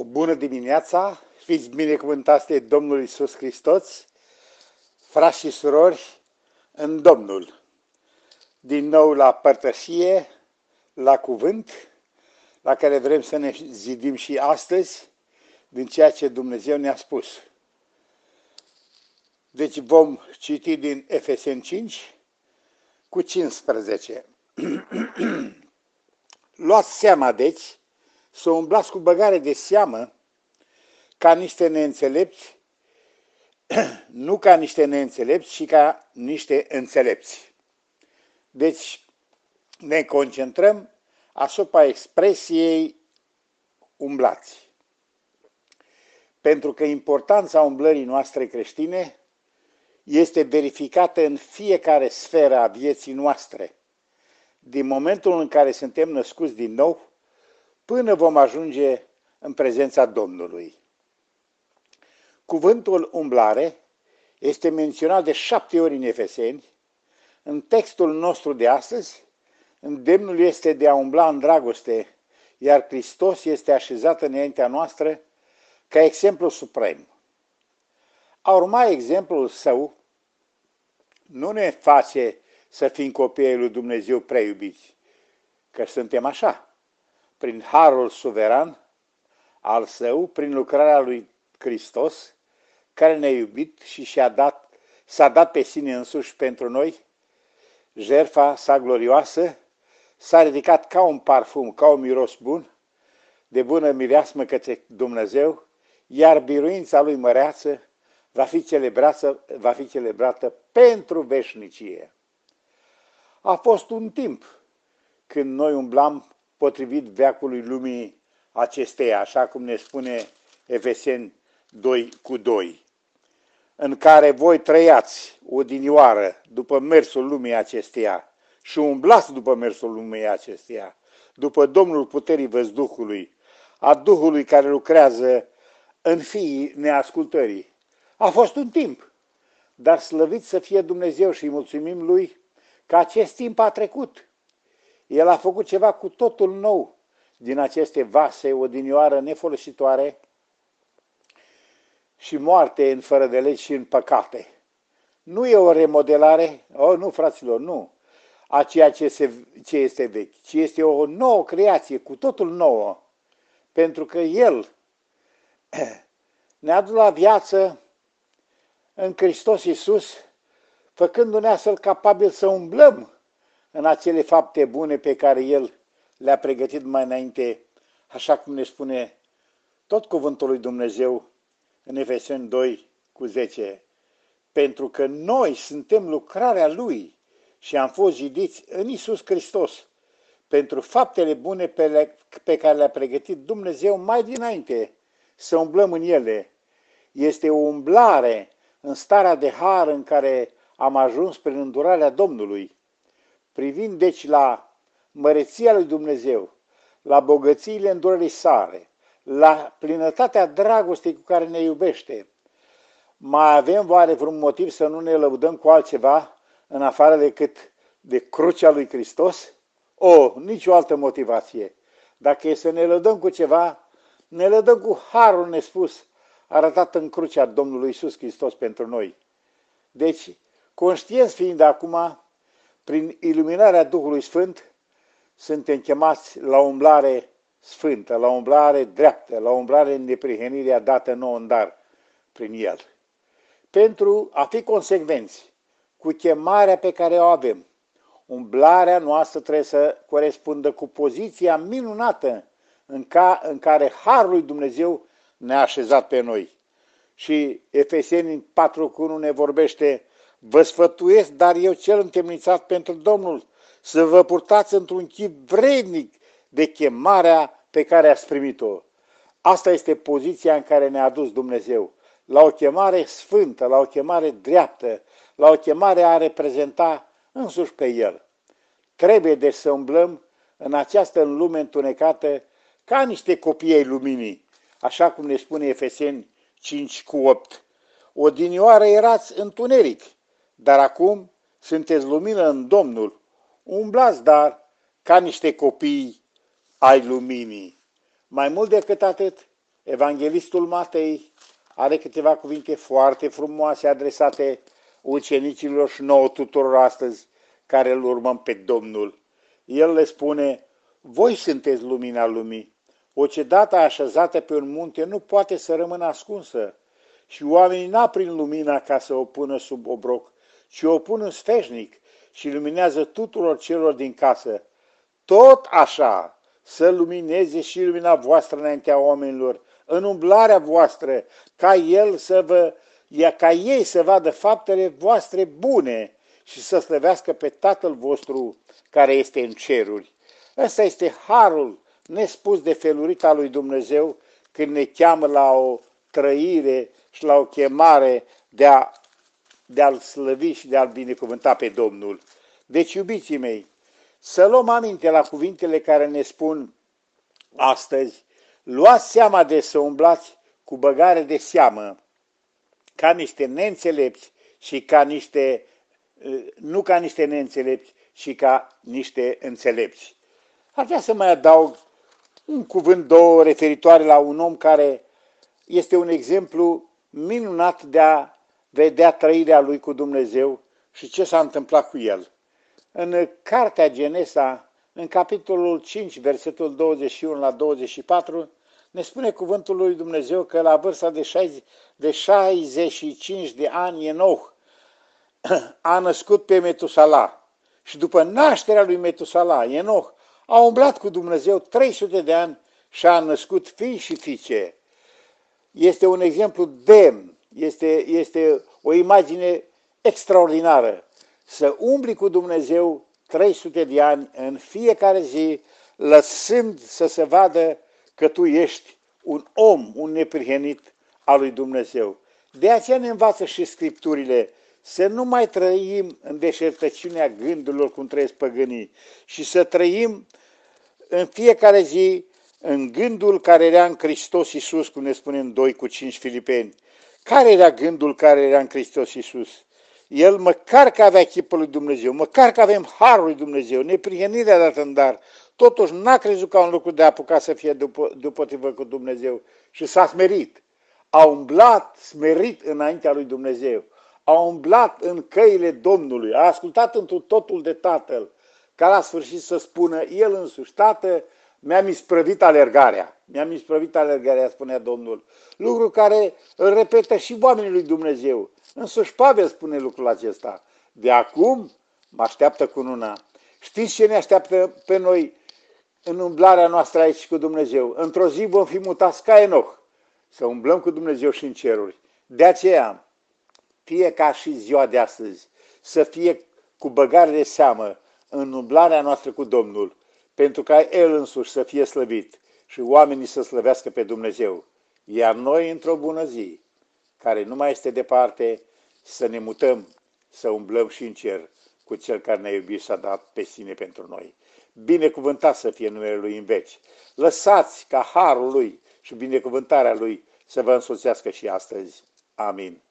O bună dimineața, fiți binecuvântați de Domnul Isus Hristos, frați și surori, în Domnul. Din nou la părtășie, la cuvânt, la care vrem să ne zidim și astăzi, din ceea ce Dumnezeu ne-a spus. Deci vom citi din Efesen 5 cu 15. Luați seama, deci, să umblați cu băgare de seamă ca niște neînțelepți, nu ca niște neînțelepți, ci ca niște înțelepți. Deci ne concentrăm asupra expresiei umblați. Pentru că importanța umblării noastre creștine este verificată în fiecare sferă a vieții noastre. Din momentul în care suntem născuți din nou, până vom ajunge în prezența Domnului. Cuvântul umblare este menționat de șapte ori în Efeseni. În textul nostru de astăzi, îndemnul este de a umbla în dragoste, iar Hristos este așezat înaintea noastră ca exemplu suprem. A urma exemplul său nu ne face să fim copiii lui Dumnezeu preiubiți, că suntem așa prin harul suveran al său, prin lucrarea lui Hristos, care ne-a iubit și și-a dat, s-a dat pe sine însuși pentru noi, jerfa sa glorioasă s-a ridicat ca un parfum, ca un miros bun, de bună mireasmă către Dumnezeu, iar biruința lui măreață va fi celebrată, va fi celebrată pentru veșnicie. A fost un timp când noi umblam potrivit veacului lumii acesteia, așa cum ne spune Efeseni 2 cu 2, în care voi trăiați odinioară după mersul lumii acesteia și umblați după mersul lumii acesteia, după Domnul puterii văzduhului, a Duhului care lucrează în fiii neascultării. A fost un timp, dar slăvit să fie Dumnezeu și îi mulțumim Lui că acest timp a trecut el a făcut ceva cu totul nou din aceste vase odinioară nefolositoare și moarte în fără de legi și în păcate. Nu e o remodelare, oh, nu fraților, nu, a ceea ce, se, ce este vechi, ci este o nouă creație, cu totul nouă, pentru că El ne-a dus la viață în Hristos Iisus, făcându-ne astfel capabil să umblăm în acele fapte bune pe care El le-a pregătit mai înainte, așa cum ne spune tot cuvântul lui Dumnezeu în Efeseni 2 cu 10. Pentru că noi suntem lucrarea Lui și am fost zidiți în Isus Hristos pentru faptele bune pe, le, pe care le-a pregătit Dumnezeu mai dinainte să umblăm în ele. Este o umblare în starea de har în care am ajuns prin îndurarea Domnului. Privind deci la măreția lui Dumnezeu, la bogățiile îndurării sale, la plinătatea dragostei cu care ne iubește, mai avem oare vreun motiv să nu ne lăudăm cu altceva în afară decât de crucea lui Hristos? O, nicio altă motivație. Dacă e să ne lăudăm cu ceva, ne lăudăm cu harul nespus arătat în crucea Domnului Isus Hristos pentru noi. Deci, conștienți fiind acum prin iluminarea Duhului Sfânt, suntem chemați la umblare sfântă, la umblare dreaptă, la umblare în neprihănirea dată nouă în dar prin El. Pentru a fi consecvenți cu chemarea pe care o avem, umblarea noastră trebuie să corespundă cu poziția minunată în, ca, în care Harul lui Dumnezeu ne-a așezat pe noi. Și Efeseni 4 cu 1 ne vorbește Vă sfătuiesc, dar eu cel întemnițat pentru Domnul, să vă purtați într-un chip vrednic de chemarea pe care ați primit-o. Asta este poziția în care ne-a dus Dumnezeu. La o chemare sfântă, la o chemare dreaptă, la o chemare a reprezenta însuși pe El. Trebuie deci să umblăm în această lume întunecată ca niște copii ai luminii, așa cum ne spune Efeseni 5 cu 8. Odinioară erați întuneric, dar acum sunteți lumină în Domnul. Umblați, dar, ca niște copii ai luminii. Mai mult decât atât, Evanghelistul Matei are câteva cuvinte foarte frumoase adresate ucenicilor și nouă tuturor astăzi care îl urmăm pe Domnul. El le spune, voi sunteți lumina lumii. O cedată așezată pe un munte nu poate să rămână ascunsă și oamenii n-aprind lumina ca să o pună sub obroc, ci o pun în sfeșnic și luminează tuturor celor din casă. Tot așa să lumineze și lumina voastră înaintea oamenilor, în umblarea voastră, ca El să vă, ca ei să vadă faptele voastre bune și să slăvească pe Tatăl vostru care este în ceruri. Ăsta este harul nespus de felurit al lui Dumnezeu când ne cheamă la o trăire și la o chemare de, a, de a-L slăvi și de a-L binecuvânta pe Domnul. Deci, iubiții mei, să luăm aminte la cuvintele care ne spun astăzi, luați seama de să umblați cu băgare de seamă, ca niște neînțelepți și ca niște, nu ca niște neînțelepți, și ca niște înțelepți. Ar vrea să mai adaug un cuvânt, două, referitoare la un om care este un exemplu minunat de a vedea trăirea lui cu Dumnezeu și ce s-a întâmplat cu el. În Cartea Genesa, în capitolul 5, versetul 21 la 24, ne spune cuvântul lui Dumnezeu că la vârsta de, 60, de 65 de ani Enoch a născut pe Metusala și după nașterea lui Metusala, Enoch a umblat cu Dumnezeu 300 de ani și a născut fii și fiice. Este un exemplu demn, este, este o imagine extraordinară. Să umbli cu Dumnezeu 300 de ani în fiecare zi, lăsând să se vadă că tu ești un om, un neprihenit al lui Dumnezeu. De aceea ne învață și Scripturile să nu mai trăim în deșertăciunea gândurilor cum trăiesc păgânii și să trăim în fiecare zi în gândul care era în Hristos Iisus, cum ne spune în 2 cu 5 Filipeni. Care era gândul care era în Hristos Iisus? El măcar că avea chipul lui Dumnezeu, măcar că avem harul lui Dumnezeu, neprihănirea dată în dar, totuși n-a crezut ca un lucru de a apuca să fie după, după cu Dumnezeu și s-a smerit. A umblat smerit înaintea lui Dumnezeu, a umblat în căile Domnului, a ascultat într totul de Tatăl, ca la sfârșit să spună el însuși, Tată, mi-am isprăvit alergarea. Mi-am isprăvit alergarea, spunea Domnul. Lucru care îl repetă și oamenii lui Dumnezeu. Însuși Pavel spune lucrul acesta. De acum mă așteaptă cu una. Știți ce ne așteaptă pe noi în umblarea noastră aici cu Dumnezeu? Într-o zi vom fi mutați ca Enoch, să umblăm cu Dumnezeu și în ceruri. De aceea, fie ca și ziua de astăzi, să fie cu băgare de seamă în umblarea noastră cu Domnul, pentru ca El însuși să fie slăvit și oamenii să slăvească pe Dumnezeu. Iar noi, într-o bună zi, care nu mai este departe, să ne mutăm, să umblăm și în cer cu Cel care ne-a iubit și a dat pe sine pentru noi. Binecuvântat să fie numele Lui în veci. Lăsați ca harul Lui și binecuvântarea Lui să vă însoțească și astăzi. Amin.